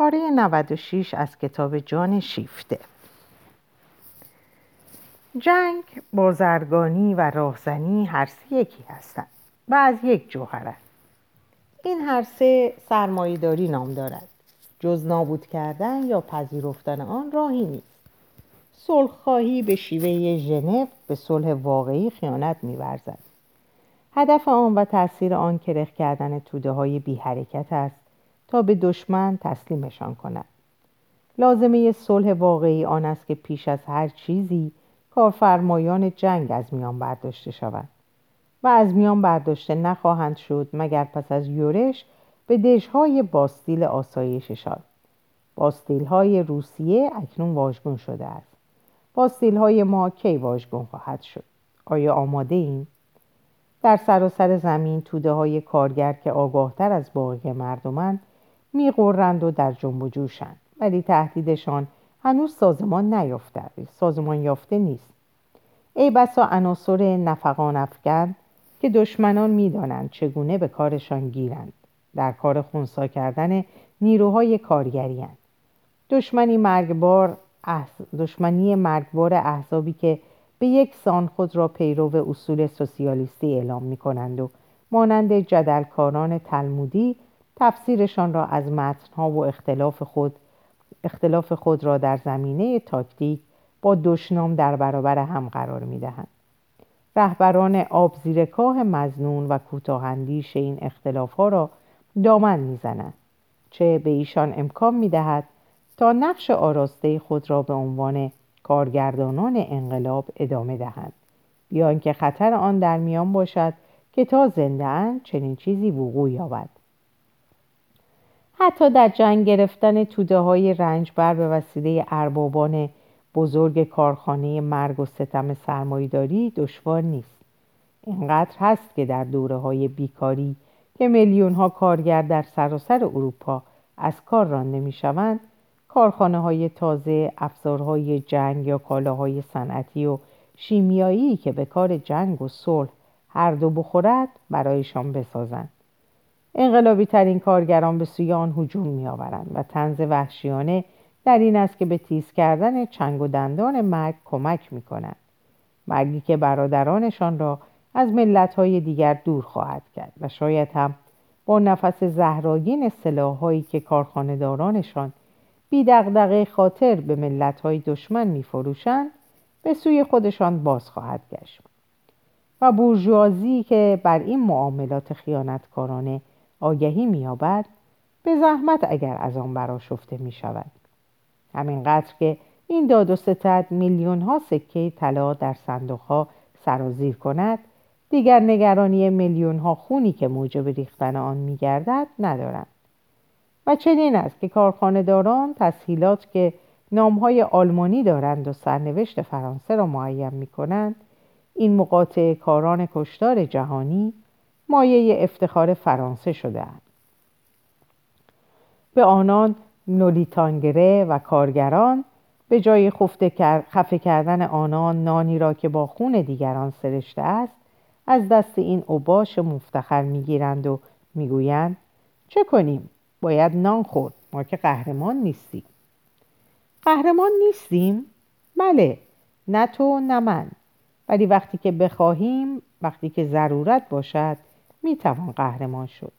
پاره 96 از کتاب جان شیفته. جنگ، بازرگانی و راهزنی هر سه یکی هستند و از یک جوهرند این هر سه سرمایهداری نام دارد. جز نابود کردن یا پذیرفتن آن راهی نیست. صلحخواهی به شیوه ژنو به صلح واقعی خیانت میورزد. هدف آن و تاثیر آن کرخ کردن توده های بی حرکت است تا به دشمن تسلیمشان کند. لازمه صلح واقعی آن است که پیش از هر چیزی کارفرمایان جنگ از میان برداشته شوند و از میان برداشته نخواهند شد مگر پس از یورش به دژهای باستیل آسایششان باستیل های روسیه اکنون واژگون شده است. باستیل های ما کی واژگون خواهد شد؟ آیا آماده این؟ در سراسر زمین توده های کارگر که آگاهتر از باقی مردمند میقرند و در جنب و جوشند. ولی تهدیدشان هنوز سازمان نیافته سازمان یافته نیست. ای بسا عناصر نفقان افکن که دشمنان می‌دانند چگونه به کارشان گیرند. در کار خونسا کردن نیروهای کارگری دشمنی مرگبار دشمنی مرگبار احزابی که به یک سان خود را پیرو اصول سوسیالیستی اعلام می کنند و مانند جدلکاران تلمودی تفسیرشان را از متنها و اختلاف خود اختلاف خود را در زمینه تاکتیک با دشنام در برابر هم قرار می دهند. رهبران آب زیرکاه مزنون و کوتاهندیش این اختلاف ها را دامن می‌زنند چه به ایشان امکان می دهد تا نقش آراسته خود را به عنوان کارگردانان انقلاب ادامه دهند یا اینکه خطر آن در میان باشد که تا زنده چنین چیزی وقوع یابد حتی در جنگ گرفتن توده های رنجبر به وسیله اربابان بزرگ کارخانه مرگ و ستم سرمایداری دشوار نیست. اینقدر هست که در دوره های بیکاری که میلیون ها کارگر در سراسر اروپا از کار رانده می شوند کارخانه های تازه افزارهای جنگ یا کالاهای صنعتی و شیمیایی که به کار جنگ و صلح هر دو بخورد برایشان بسازند. انقلابی ترین کارگران به سوی آن هجوم می آورند و تنز وحشیانه در این است که به تیز کردن چنگ و دندان مرگ کمک می کنند مرگی که برادرانشان را از ملتهای دیگر دور خواهد کرد و شاید هم با نفس زهراگین سلاحهایی که کارخانهدارانشان بی دغدغه خاطر به ملتهای دشمن می فروشند به سوی خودشان باز خواهد گشت. و بورژوازی که بر این معاملات خیانتکارانه آگهی مییابد به زحمت اگر از آن براشفته می شود همینقدر که این داد و ستد میلیون ها سکه طلا در صندوق ها سرازیر کند دیگر نگرانی میلیون ها خونی که موجب ریختن آن میگردد ندارند. و چنین است که کارخانهداران تسهیلات که نامهای آلمانی دارند و سرنوشت فرانسه را معین می کنند این مقاطع کاران کشتار جهانی مایه افتخار فرانسه شده اند. به آنان نولیتانگره و کارگران به جای خفه کردن آنان نانی را که با خون دیگران سرشته است از دست این اوباش مفتخر می‌گیرند و می‌گویند چه کنیم؟ باید نان خورد ما که قهرمان نیستیم. قهرمان نیستیم؟ بله نه تو نه من. ولی وقتی که بخواهیم وقتی که ضرورت باشد می‌توان قهرمان شد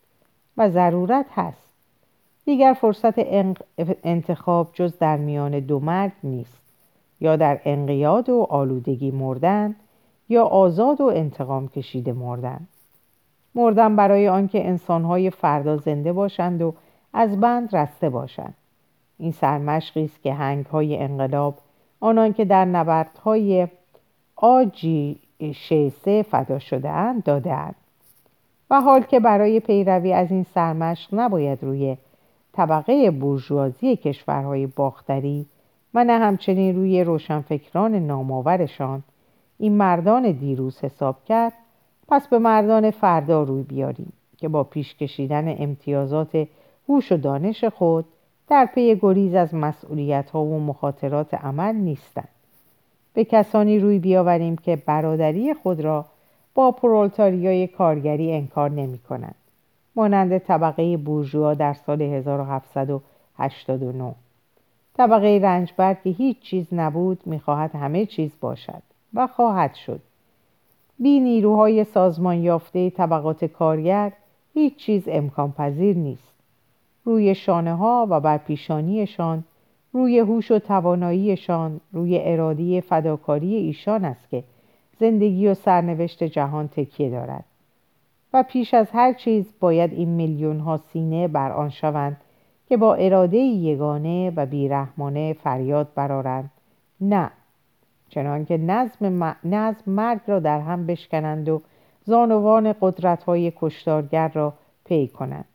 و ضرورت هست. دیگر فرصت انتخاب جز در میان دو مرگ نیست یا در انقیاد و آلودگی مردن یا آزاد و انتقام کشیده مردن. مردن برای آنکه انسانهای فردا زنده باشند و از بند رسته باشند. این سرمشقی است که هنگهای انقلاب آنان که در نبردهای آجی شیسه فدا شده اند داده و حال که برای پیروی از این سرمشق نباید روی طبقه بورژوازی کشورهای باختری و نه همچنین روی روشنفکران نامآورشان این مردان دیروز حساب کرد پس به مردان فردا روی بیاریم که با پیش کشیدن امتیازات هوش و دانش خود در پی گریز از مسئولیت ها و مخاطرات عمل نیستند. به کسانی روی بیاوریم که برادری خود را با پرولتاریای کارگری انکار نمی کنند. مانند طبقه بورژوا در سال 1700 1889 طبقه رنجبر که هیچ چیز نبود می‌خواهد همه چیز باشد و خواهد شد. بی نیروهای سازمان یافته طبقات کارگر هیچ چیز امکان پذیر نیست. روی شانه ها و بر پیشانیشان روی هوش و تواناییشان روی ارادی فداکاری ایشان است که زندگی و سرنوشت جهان تکیه دارد. و پیش از هر چیز باید این میلیون ها سینه بر آن شوند که با اراده یگانه و بیرحمانه فریاد برارند نه چنانکه نظم, نظم مرگ را در هم بشکنند و زانوان قدرت های کشتارگر را پی کنند.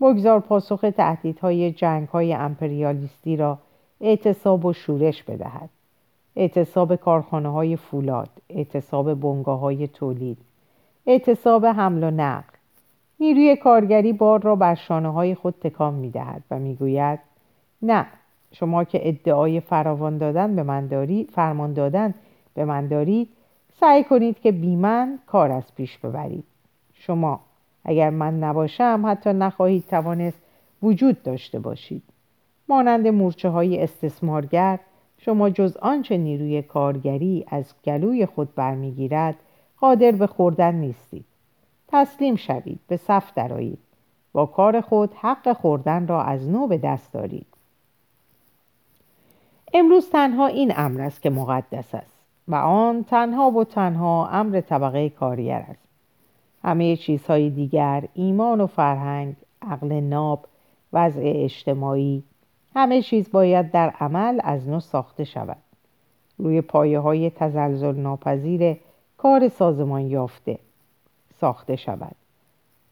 بگذار پاسخ تهدیدهای جنگ های امپریالیستی را اعتصاب و شورش بدهد. اعتصاب کارخانه های فولاد اعتصاب بنگاه های تولید اعتصاب حمل و نقل. نیروی کارگری بار را بر شانه های خود تکان می دهد و می گوید نه شما که ادعای فراوان دادن به من دارید فرمان دادن به من دارید سعی کنید که بی من کار از پیش ببرید. شما اگر من نباشم حتی نخواهید توانست وجود داشته باشید. مانند مورچه های استثمارگر شما جز آنچه نیروی کارگری از گلوی خود برمیگیرد قادر به خوردن نیستید. تسلیم شوید به صف درایید با کار خود حق خوردن را از نو به دست دارید. امروز تنها این امر است که مقدس است و آن تنها و تنها امر طبقه کارگر است. همه چیزهای دیگر ایمان و فرهنگ عقل ناب وضع اجتماعی همه چیز باید در عمل از نو ساخته شود. روی پایه های تزلزل ناپذیر کار سازمان یافته ساخته شود.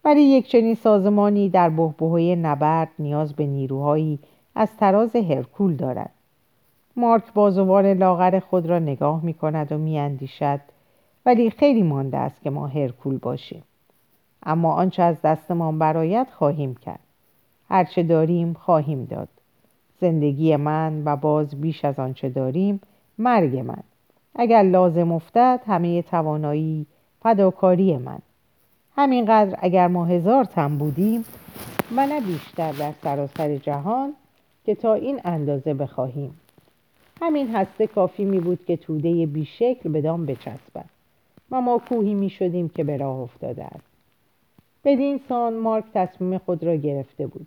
ولی یک چنین سازمانی در بهبهه نبرد نیاز به نیروهایی از تراز هرکول دارد. مارک بازوان لاغر خود را نگاه می کند و می اندیشد ولی خیلی مانده است که ما هرکول باشیم. اما آنچه از دستمان برایت خواهیم کرد. هرچه داریم خواهیم داد. زندگی من و باز بیش از آنچه داریم مرگ من. اگر لازم افتد همه توانایی فداکاری من. همینقدر اگر ما هزار تن بودیم و نه بیشتر در سراسر جهان که تا این اندازه بخواهیم. همین هسته کافی می بود که توده بیشکل بدان بچسبد. و ما کوهی می شدیم که به راه افتاده است. بدین سان مارک تصمیم خود را گرفته بود.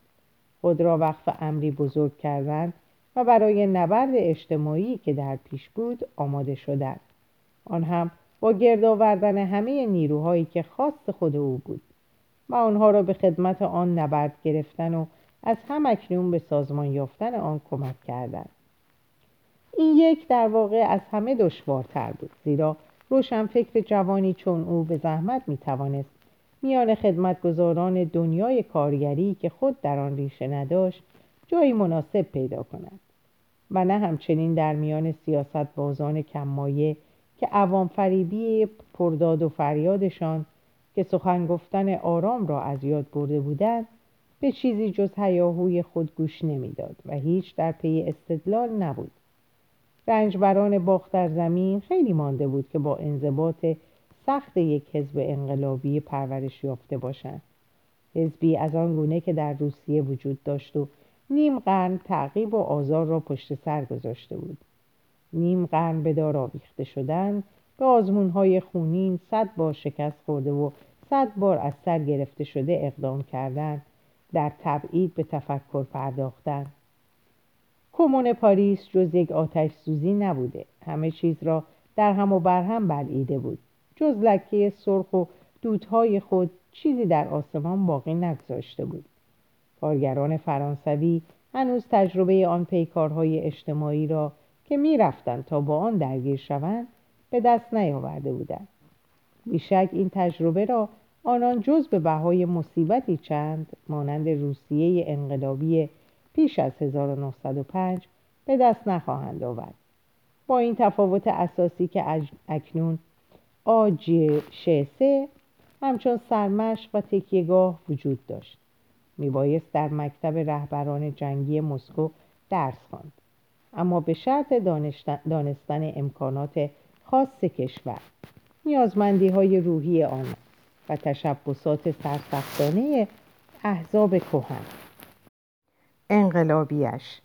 خود را وقف امری بزرگ کردن و برای نبرد اجتماعی که در پیش بود آماده شدن آن هم با گرد آوردن همه نیروهایی که خاص خود او بود و آنها را به خدمت آن نبرد گرفتن و از هم اکنون به سازمان یافتن آن کمک کردن این یک در واقع از همه دشوارتر بود زیرا روشن فکر جوانی چون او به زحمت می توانست میان خدمتگزاران دنیای کارگری که خود در آن ریشه نداشت جایی مناسب پیدا کند و نه همچنین در میان سیاست بازان کمایه که عوام فریبی پرداد و فریادشان که سخن گفتن آرام را از یاد برده بودند به چیزی جز هیاهوی خود گوش نمی‌داد و هیچ در پی استدلال نبود. رنجبران باخت در زمین خیلی مانده بود که با انضباط سخت یک حزب انقلابی پرورش یافته باشند. حزبی از آن گونه که در روسیه وجود داشت و نیم قرن تعقیب و آزار را پشت سر گذاشته بود. نیم قرن به دار آویخته شدن به آزمونهای خونین صد بار شکست خورده و صد بار از سر گرفته شده اقدام کردن در تبعید به تفکر پرداختن. کمون پاریس جز یک آتش سوزی نبوده. همه چیز را در هم و بر هم بلعیده بود. جز لکه سرخ و دودهای خود چیزی در آسمان باقی نگذاشته بود. کارگران فرانسوی هنوز تجربه آن پیکارهای اجتماعی را که می‌رفتند تا با آن درگیر شوند به دست نیاورده بودند. بیشک این تجربه را آنان جز به بهای مصیبتی چند مانند روسیه انقلابی پیش از 1905 به دست نخواهند آورد. با این تفاوت اساسی که اکنون آج شسه همچون سرمش و تکیهگاه وجود داشت. میبایست در مکتب رهبران جنگی مسکو درس خواند. اما به شرط دانستن امکانات خاص کشور نیازمندی های روحی آن و تشبسات سرسختانه احزاب کهن. انقلابیش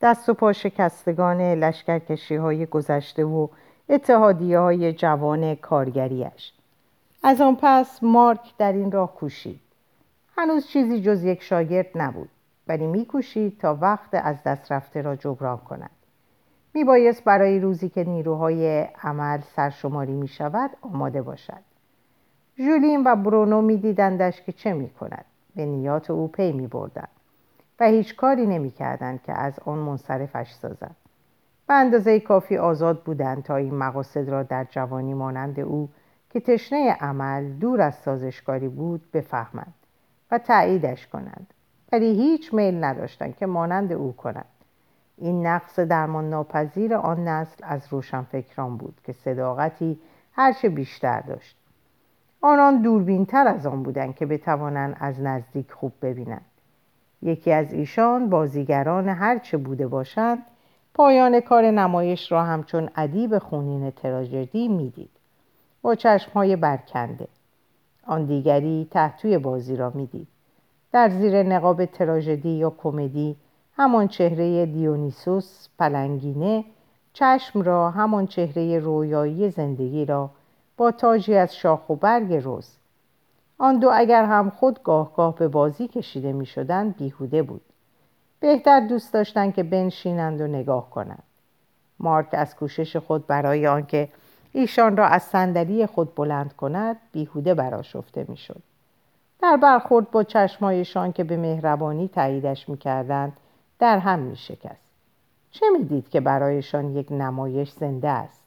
دست و پا شکستگان لشکرکشی های گذشته و اتحادیه های جوان کارگریش از آن پس مارک در این راه کوشید. هنوز چیزی جز یک شاگرد نبود ولی میکوشید تا وقت از دست رفته را جبران کند. میبایست برای روزی که نیروهای عمل سرشماری می شود آماده باشد. ژولین و برونو میدیدندش که چه می کند به نیات او پی می بردن و هیچ کاری نمی کردن که از آن منصرفش سازد. به اندازه کافی آزاد بودند تا این مقاصد را در جوانی مانند او که تشنه عمل دور از سازشکاری بود بفهمند و تاییدش کنند. ولی هیچ میل نداشتند که مانند او کنند. این نقص درمان ناپذیر آن نسل از روشنفکران بود که صداقتی هرچه بیشتر داشت. آنان دوربینتر از آن بودند که بتوانند از نزدیک خوب ببینند. یکی از ایشان بازیگران هرچه بوده باشند پایان کار نمایش را همچون ادیب خونین تراژدی می‌دید. با چشمهای برکنده. آن دیگری تحتوی بازی را می‌دید. در زیر نقاب تراژدی یا کمدی همان چهره دیونیسوس پلنگینه چشم را همان چهره رویایی زندگی را با تاجی از شاخ و برگ روز. آن دو اگر هم خود گاه گاه به بازی کشیده می شدن بیهوده بود. بهتر دوست داشتند که بنشینند و نگاه کنند. مارک از کوشش خود برای آنکه ایشان را از صندلی خود بلند کند بیهوده براشفته می‌شد. در برخورد با چشمایشان که به مهربانی تاییدش می‌کردند در هم میشکست. چه می‌دید که برایشان یک نمایش زنده است؟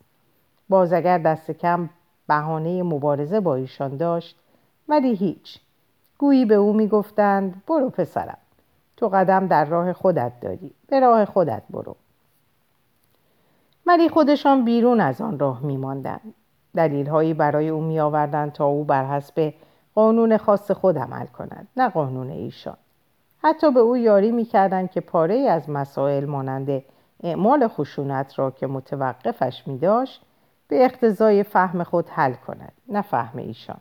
باز اگر دست کم بهانه مبارزه با ایشان داشت ولی هیچ. گویی به او می‌گفتند برو پسرم. تو قدم در راه خودت داری. به راه خودت برو. ولی خودشان بیرون از آن راه میماندند. دلیل هایی برای او می آوردند تا او بر حسب قانون خاص خود عمل کند نه قانون ایشان. حتی به او یاری می‌کردند که پاره از مسائل مانند اعمال خشونت را که متوقفش می داشت به اقتضای فهم خود حل کند نه فهم ایشان.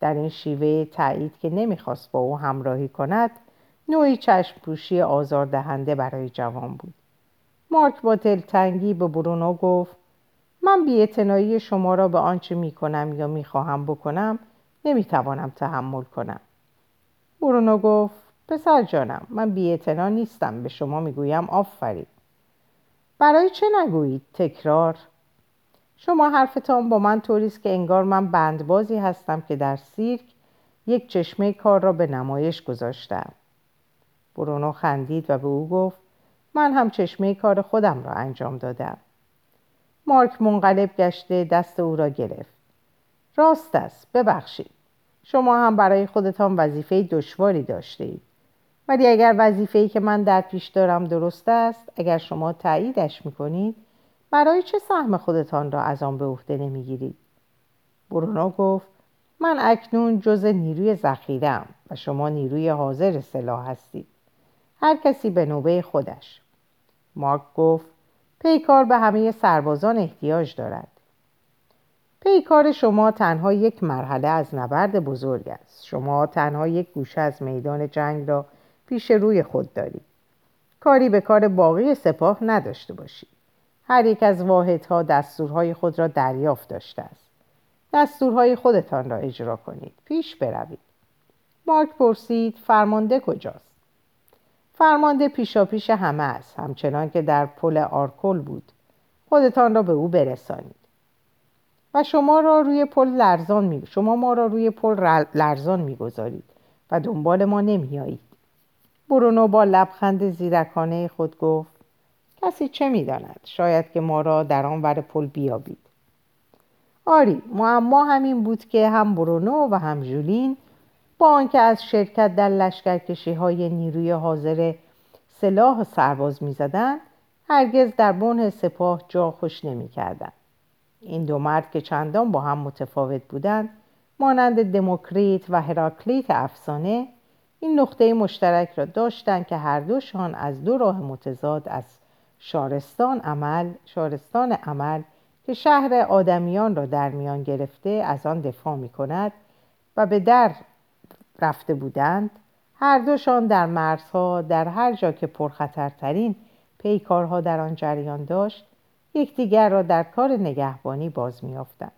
در این شیوه تایید که نمی‌خواست با او همراهی کند نوعی چشم پوشی آزاردهنده برای جوان بود. مارک با دلتنگی به برونو گفت من بیاعتنایی شما را به آنچه می‌کنم یا می‌خواهم بکنم نمی‌توانم تحمل کنم. برونو گفت پسر جانم من بیاعتنا نیستم به شما می‌گویم آفرین. برای چه نگویید؟ تکرار. شما حرفتان با من طوریست که انگار من بندبازی هستم که در سیرک یک چشمه کار را به نمایش گذاشتم. برونو خندید و به او گفت من هم چشمه کار خودم را انجام دادم. مارک منقلب گشته دست او را گرفت. راست است ببخشید. شما هم برای خودتان وظیفه دشواری داشته اید ولی اگر وظیفه‌ای که من در پیش دارم درست است اگر شما تاییدش می‌کنید برای چه سهم خودتان را از آن به عهده نمی‌گیرید؟ برونو گفت من اکنون جز نیروی ذخیرم و شما نیروی حاضر سلاح هستید. هر کسی به نوبه خودش. مارک گفت پیکار به همه سربازان احتیاج دارد. پیکار شما تنها یک مرحله از نبرد بزرگ است. شما تنها یک گوشه از میدان جنگ را پیش روی خود دارید. کاری به کار باقی سپاه نداشته باشید. هر یک از واحدها دستورهای خود را دریافت داشته است. دستورهای خودتان را اجرا کنید. پیش بروید. مارک پرسید فرمانده کجاست؟ فرمانده پیشا پیش همه است همچنان که در پل آرکل بود. خودتان را به او برسانید. و شما را روی پل لرزان می... شما ما را روی پل لرزان می‌گذارید و دنبال ما نمیایید برونو با لبخند زیرکانه خود گفت کسی چه می‌داند؟ شاید که ما را در آن ور پل بیابید. آری معما همین بود که هم برونو و هم ژولین آنکه از شرکت در لشکرکشی های نیروی حاضر سلاح و سرباز می‌زدند. هرگز در بن سپاه جا خوش نمی‌کردند. این دو مرد که چندان با هم متفاوت بودند مانند دموکریت و هراکلیت افسانه این نقطه مشترک را داشتند که هر دوشان از دو راه متضاد از شارستان عمل شارستان عمل که شهر آدمیان را در میان گرفته از آن دفاع می کند و به در رفته بودند هر دوشان در مرزها در هر جا که پرخطرترین پیکارها در آن جریان داشت یکدیگر را در کار نگهبانی باز میافتند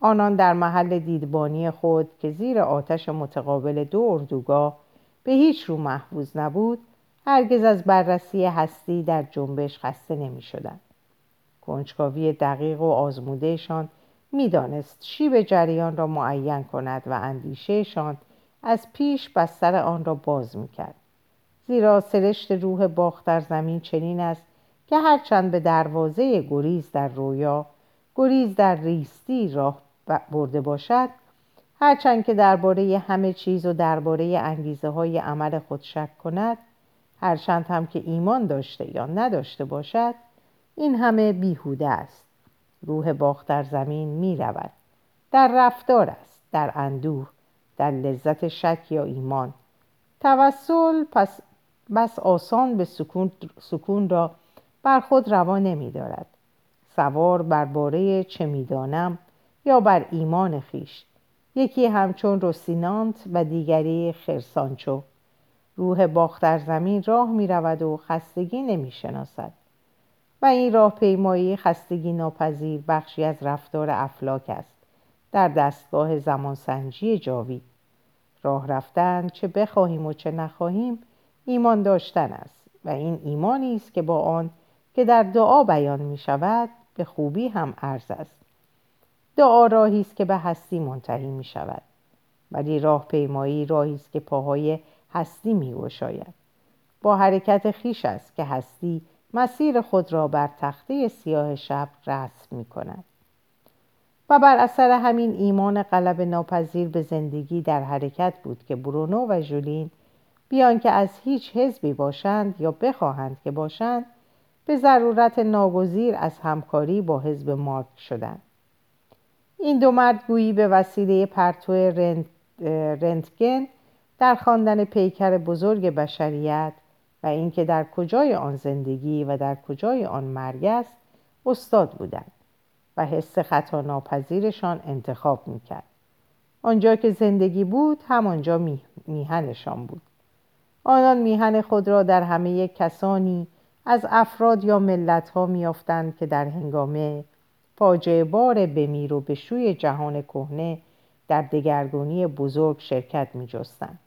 آنان در محل دیدبانی خود که زیر آتش متقابل دو اردوگاه به هیچ رو محفوظ نبود هرگز از بررسی هستی در جنبش خسته نمی شدن. کنجکاوی دقیق و آزمودهشان می‌دانست شیب جریان را معین کند و اندیشهشان از پیش بستر آن را باز می‌کرد. زیرا سرشت روح باخت در زمین چنین است که هرچند به دروازه گریز در رویا گریز در ریستی راه برده باشد هرچند که درباره همه چیز و درباره انگیزه های عمل خود شک کند هرچند هم که ایمان داشته یا نداشته باشد این همه بیهوده است. روح باخت در زمین می رود در رفتار است در اندوه. در لذت شک یا ایمان. توسل پس بس آسان به سکون, سکون را بر خود روا نمی دارد. سوار بر باره چه می‌دانم یا بر ایمان خیش. یکی همچون روسینانت و دیگری خرسانچو. روح باختر زمین راه می رود و خستگی نمی شناسد. و این راه پیمایی خستگی ناپذیر بخشی از رفتار افلاک است. در دستگاه زمانسنجی جاوید. راه رفتن چه بخواهیم و چه نخواهیم ایمان داشتن است و این ایمانی است که با آن که در دعا بیان می شود به خوبی هم عرض است. دعا راهی است که به هستی منتهی می شود. ولی راه پیمایی راهی است که پاهای هستی می گشاید. با حرکت خیش است که هستی مسیر خود را بر تخته سیاه شب رسم می کند. و بر اثر همین ایمان قلب ناپذیر به زندگی در حرکت بود که برونو و ژولین بیان که از هیچ حزبی باشند یا بخواهند که باشند به ضرورت ناگزیر از همکاری با حزب مارک شدند. این دو مرد گویی به وسیله پرتو رنتگن در خواندن پیکر بزرگ بشریت و اینکه در کجای آن زندگی و در کجای آن مرگ است استاد بودند. و حس خطا ناپذیرشان انتخاب می‌کرد آنجا که زندگی بود همانجا میهنشان بود آنان میهن خود را در همه کسانی از افراد یا ملت ها میافتند که در هنگامه فاجعه بار بمیر و بشوی جهان کهنه در دگرگونی بزرگ شرکت می جستند.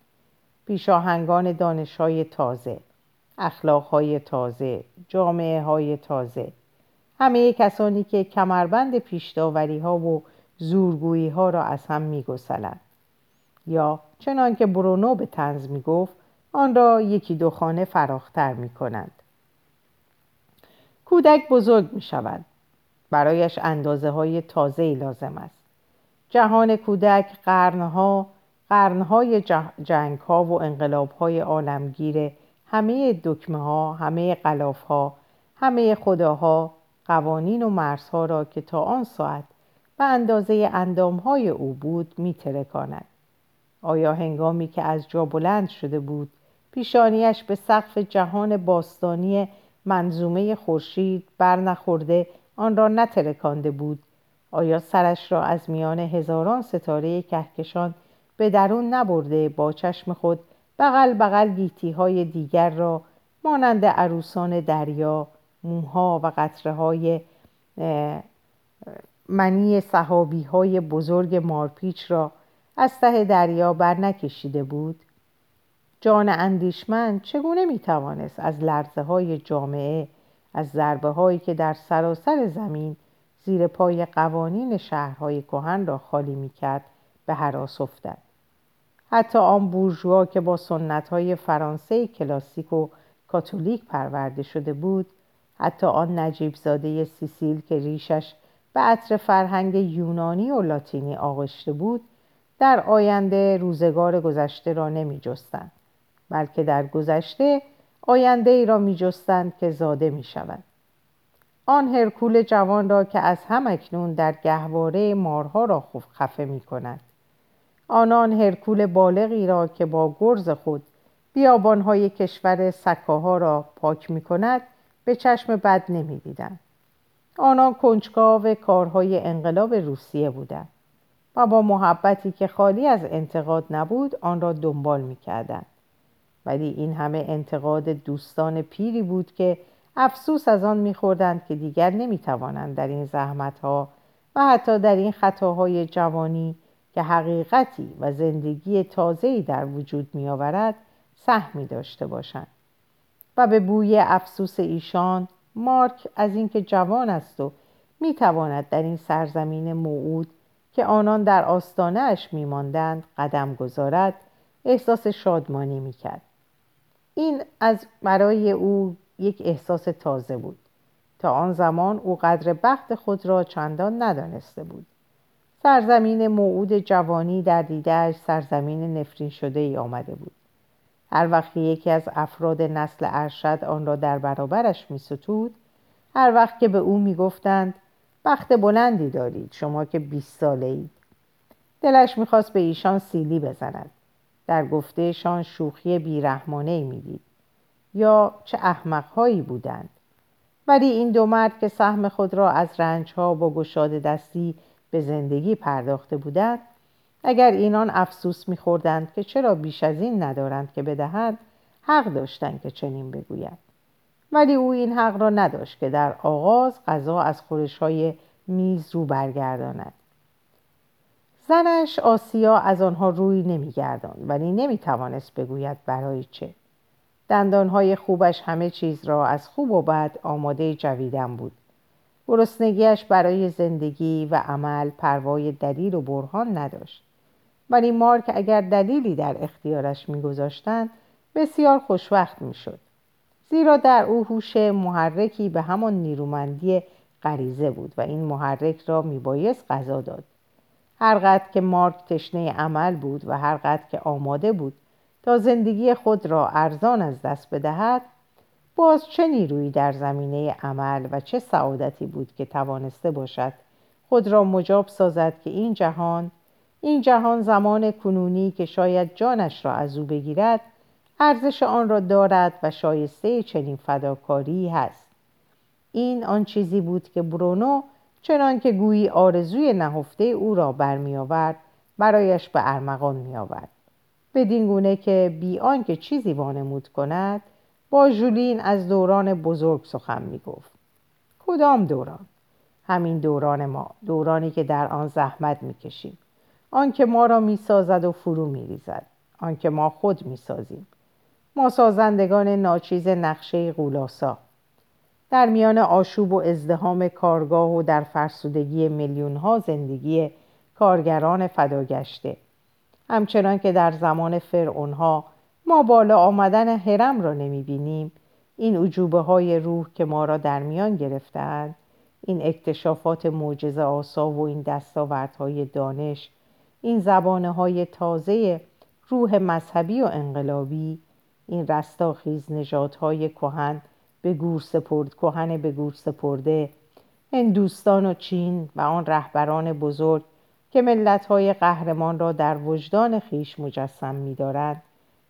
پیشاهنگان دانش های تازه اخلاقهای تازه جامعه های تازه همه کسانی که کمربند پیشداوری ها و زورگویی ها را از هم می گسلند. یا چنان که برونو به تنز می گفت آن را یکی دو خانه فراختر می کنند. کودک بزرگ می شود. برایش اندازه های تازه لازم است. جهان کودک قرنها قرنهای جنگ ها و انقلاب های عالمگیر همه دکمه ها همه قلاف ها همه خداها قوانین و مرزها را که تا آن ساعت به اندازه اندام های او بود می ترکاند. آیا هنگامی که از جا بلند شده بود پیشانیش به سقف جهان باستانی منظومه خورشید بر نخورده آن را نترکانده بود آیا سرش را از میان هزاران ستاره کهکشان به درون نبرده با چشم خود بغل بغل گیتی های دیگر را مانند عروسان دریا موها و قطره های منی صحابی های بزرگ مارپیچ را از ته دریا بر نکشیده بود. جان اندیشمند چگونه می‌توانست از لرزه های جامعه از ضربه هایی که در سراسر زمین زیر پای قوانین شهرهای کهن را خالی می‌کرد به حراس افتد. حتی آن بورژوا که با سنت های فرانسه کلاسیک و کاتولیک پرورده شده بود حتی آن نجیب زاده سیسیل که ریشش به عطر فرهنگ یونانی و لاتینی آغشته بود در آینده روزگار گذشته را نمی جستند بلکه در گذشته آینده ای را می جستند که زاده می شود. آن هرکول جوان را که از هم اکنون در گهواره مارها را خفه می کند آنان هرکول بالغی را که با گرز خود بیابانهای کشور سکاها را پاک می کند به چشم بد نمی دیدن. آنان کنجکاو کارهای انقلاب روسیه بودند و با محبتی که خالی از انتقاد نبود آن را دنبال می. ولی این همه انتقاد دوستان پیری بود که افسوس از آن میخوردند که دیگر نمی‌توانند در این زحمتها و حتی در این خطاهای جوانی که حقیقتی و زندگی تازه‌ای در وجود میآورد سهمی داشته باشند و به بوی افسوس ایشان مارک از اینکه جوان است و می‌تواند در این سرزمین موعود که آنان در آستانهاش میماندند قدم گذارد احساس شادمانی می‌کرد. این از برای او یک احساس تازه بود. تا آن زمان او قدر بخت خود را چندان ندانسته بود. سرزمین موعود جوانی در دیدهش سرزمین نفرین شده ای آمده بود. هر وقت یکی از افراد نسل ارشد آن را در برابرش می ستود هر وقت که به او می گفتند بخت بلندی دارید شما که بیست ساله اید دلش می‌خواست به ایشان سیلی بزند. در گفتهشان شوخی بیرحمانه ای می‌دید. یا چه احمقهایی بودند. ولی این دو مرد که سهم خود را از رنجها با گشاد دستی به زندگی پرداخته بودند اگر اینان افسوس میخوردند که چرا بیش از این ندارند که بدهند حق داشتند که چنین بگویند ولی او این حق را نداشت که در آغاز غذا از خورش های میز رو برگرداند. زنش آسیا از آنها روی نمیگردان ولی نمی‌توانست بگوید برای چه. دندانهای خوبش همه چیز را از خوب و بد آماده جویدن بود. گرسنگیش برای زندگی و عمل پروای دلیل و برهان نداشت. ولی مارک اگر دلیلی در اختیارش میگذاشتند بسیار خوشوقت می‌شد. زیرا در او هوش محرکی به همان نیرومندی غریزه بود و این محرک را میبایست غذا داد. هرقدر که مارک تشنه عمل بود و هرقدر که آماده بود تا زندگی خود را ارزان از دست بدهد باز چه نیرویی در زمینه عمل و چه سعادتی بود که توانسته باشد خود را مجاب سازد که این جهان این جهان زمان کنونی که شاید جانش را از او بگیرد ارزش آن را دارد و شایسته چنین فداکاری هست. این آن چیزی بود که برونو چنان که گویی آرزوی نهفته او را برمیآورد برایش به ارمغان میآورد. بدین گونه که بی آنکه چیزی وانمود کند با ژولین از دوران بزرگ سخن می‌گفت. کدام دوران؟ همین دوران ما دورانی که در آن زحمت می‌کشیم. آنکه ما را می‌سازد و فرو میریزد. آنکه ما خود می‌سازیم. ما سازندگان ناچیز نقشه غولاسا در میان آشوب و ازدهام کارگاه و در فرسودگی میلیون ها زندگی کارگران فداگشته. همچنان که در زمان فرعونها ما بالا آمدن حرم را نمی بینیم این عجوبه های روح که ما را در میان گرفتند این اکتشافات معجزه آسا و این دستاوردهای دانش این زبانه های تازه روح مذهبی و انقلابی این رستاخیز نژادهای کهن به گور سپرد کهن به گور سپرده هندوستان و چین و آن رهبران بزرگ که ملتهای قهرمان را در وجدان خیش مجسم می‌دارند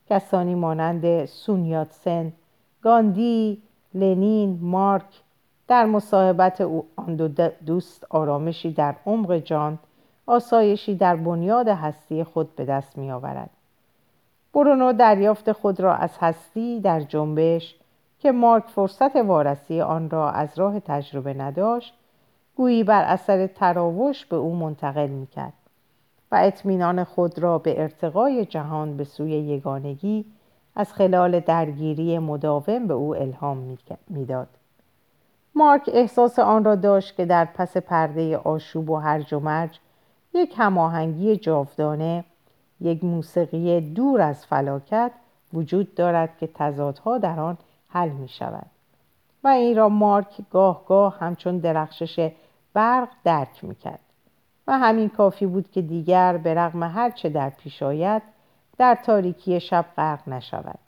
کسانی مانند سونیاتسن گاندی لنین مارک در مصاحبت آن دو دوست آرامشی در عمق جان آسایشی در بنیاد هستی خود به دست می آورد. برونو دریافت خود را از هستی در جنبش که مارک فرصت وارسی آن را از راه تجربه نداشت گویی بر اثر تراوش به او منتقل می‌کرد و اطمینان خود را به ارتقای جهان به سوی یگانگی از خلال درگیری مداوم به او الهام می‌داد مارک احساس آن را داشت که در پس پرده آشوب و هرج و مرج یک هماهنگی جاودانه یک موسیقی دور از فلاکت وجود دارد که تضادها در آن حل می شود و این را مارک گاه گاه همچون درخشش برق درک می کرد و همین کافی بود که دیگر به رغم هر چه در پیش آید در تاریکی شب غرق نشود.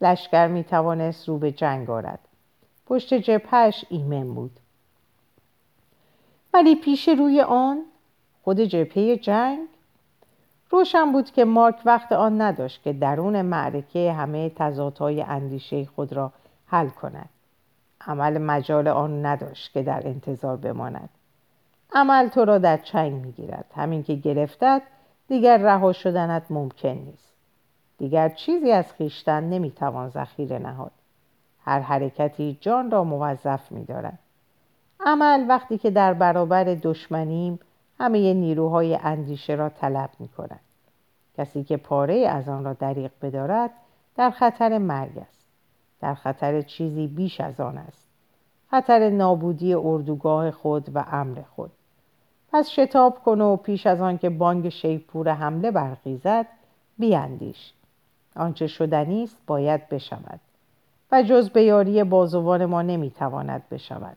لشکر می توانست رو به جنگ آرد. پشت جبهش ایمن بود. ولی پیش روی آن خود جبهه جنگ. روشن بود که مارک وقت آن نداشت که درون معرکه همه تضادهای اندیشه خود را حل کند. عمل مجال آن نداشت که در انتظار بماند. عمل تو را در چنگ می‌گیرد. همین که گرفتد دیگر رها شدنت ممکن نیست. دیگر چیزی از خویشتن نمی‌توان ذخیره نهاد. هر حرکتی جان را موظف میدارد. عمل وقتی که در برابر دشمنیم همه نیروهای اندیشه را طلب می کند. کسی که پاره از آن را دریق بدارد در خطر مرگ است. در خطر چیزی بیش از آن است. خطر نابودی اردوگاه خود و امر خود. پس شتاب کن و پیش از آن که بانگ شیپور حمله برخیزد بیاندیش آنچه شدنی است باید بشود و جز به یاری بازوان ما نمی‌تواند بشود.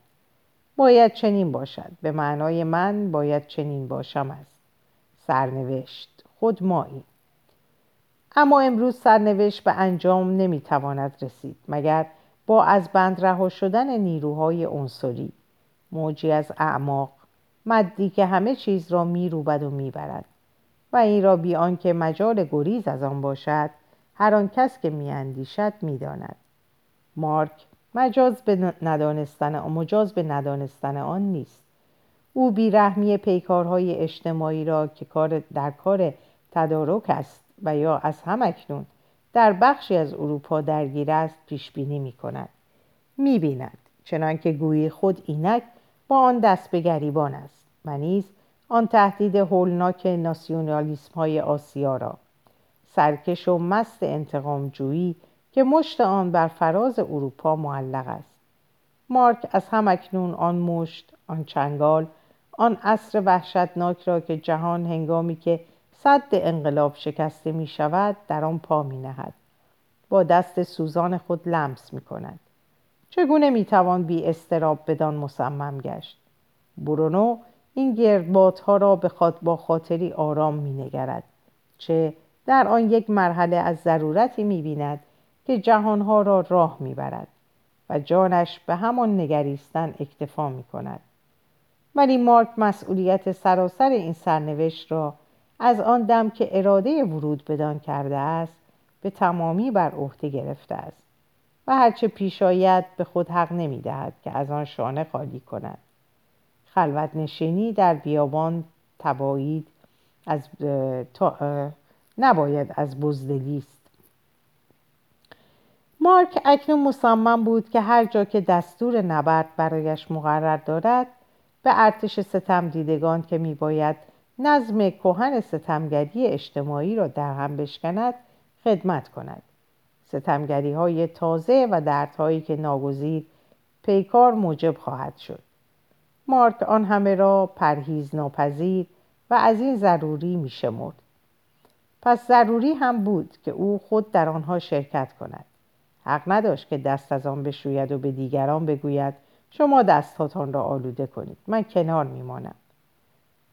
باید چنین باشد. به معنای من باید چنین باشم است سرنوشت خود مایی. اما امروز سرنوشت به انجام نمی‌تواند رسید مگر با از بند رها شدن نیروهای عنصری موجی از اعماق مدی که همه چیز را میروبد و می‌برد. و این را بی آنکه مجال گریز از آن باشد هر آن کس که میاندیشد می‌داند. مارک مجاز به ندانستن مجاز به ندانستن آن نیست. او بیرحمی پیکارهای اجتماعی را که کار در کار تدارک است و یا از همکنون در بخشی از اروپا درگیر است پیش بینی می کند می بیند چنانکه گویی خود اینک با آن دست به گریبان است و نیز آن تهدید هولناک ناسیونالیسم های آسیا را. سرکش و مست انتقام جویی که مشت آن بر فراز اروپا معلق است مارک از همکنون آن مشت آن چنگال آن عصر وحشتناک را که جهان هنگامی که صد انقلاب شکسته می شود در آن پا می نهد. با دست سوزان خود لمس می کند. چگونه می توان بی استراب بدان مصمم گشت؟ برونو این گردبات ها را به با خاطری آرام می نگرد. چه در آن یک مرحله از ضرورتی می بیند که جهانها را راه می برد و جانش به همان نگریستن اکتفا می کند. ولی مارک مسئولیت سراسر این سرنوشت را از آن دم که اراده ورود بدان کرده است به تمامی بر عهده گرفته است و هرچه پیش آید به خود حق نمی دهد که از آن شانه خالی کند خلوت نشینی در بیابان تبایید از نباید از بزدلی مارک اکنون مصمم بود که هر جا که دستور نبرد برایش مقرر دارد به ارتش ستم دیدگان که میباید نظم کهن ستمگری اجتماعی را در هم بشکند خدمت کند. ستمگری های تازه و دردهایی که ناگزیر پیکار موجب خواهد شد. مارک آن همه را پرهیز ناپذیر و از این ضروری می شمرد. پس ضروری هم بود که او خود در آنها شرکت کند. حق نداشت که دست از آن بشوید و به دیگران بگوید شما دستهاتان را آلوده کنید. من کنار میمانم.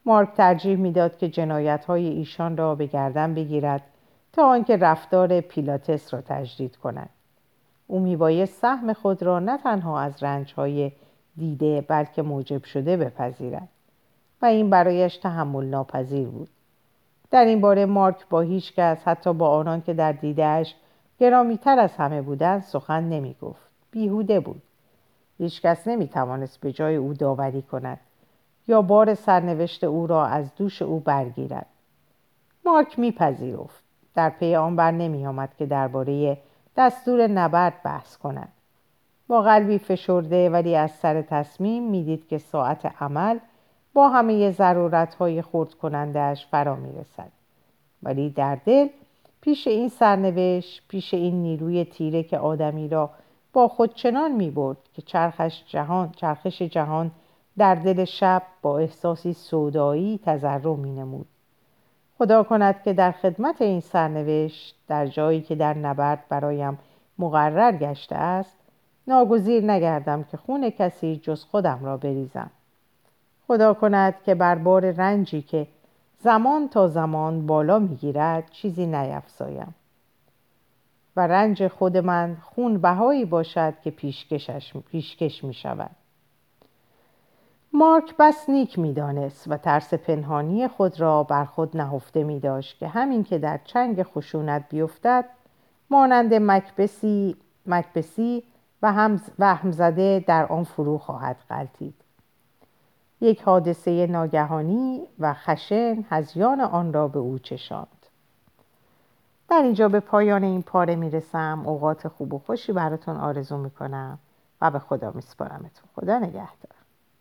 مارک ترجیح می‌داد که جنایت های ایشان را به گردن بگیرد تا آنکه رفتار پیلاتس را تجدید کند. او میبایست سهم خود را نه تنها از رنج های دیده بلکه موجب شده بپذیرد و این برایش تحمل ناپذیر بود. در این باره مارک با هیچ کس حتی با آنان که در دیدهش گرامیتر از همه بودند سخن نمی گفت بیهوده بود. هیچکس نمی توانست به جای او داوری کند یا بار سرنوشت او را از دوش او برگیرد. مارک میپذیرفت. در پی آن بر نمی آمد که درباره دستور نبرد بحث کند. با قلبی فشرده ولی از سر تصمیم می‌دید که ساعت عمل با همه ضرورت های خورد کنندهش فرا می رسد. ولی در دل پیش این سرنوشت پیش این نیروی تیره که آدمی را با خود چنان می برد که چرخش جهان چرخش جهان در دل شب با احساسی سودایی تذرع می نمود. خدا کند که در خدمت این سرنوشت در جایی که در نبرد برایم مقرر گشته است ناگزیر نگردم که خون کسی جز خودم را بریزم خدا کند که بر بار رنجی که زمان تا زمان بالا می‌گیرد چیزی نیفزایم. و رنج خود من خون بهایی باشد که پیشکشش پیشکش می شود مارک بس نیک می‌دانست و ترس پنهانی خود را بر خود نهفته می داشت که همین که در چنگ خشونت بیفتد مانند مکبسی, مکبسی و هم زده در آن فرو خواهد غلطید یک حادثه ناگهانی و خشن هزیان آن را به او چشاند. در اینجا به پایان این پاره می‌رسم. اوقات خوب و خوشی براتون آرزو می‌کنم و به خدا میسپارمتون. خدا نگهدار.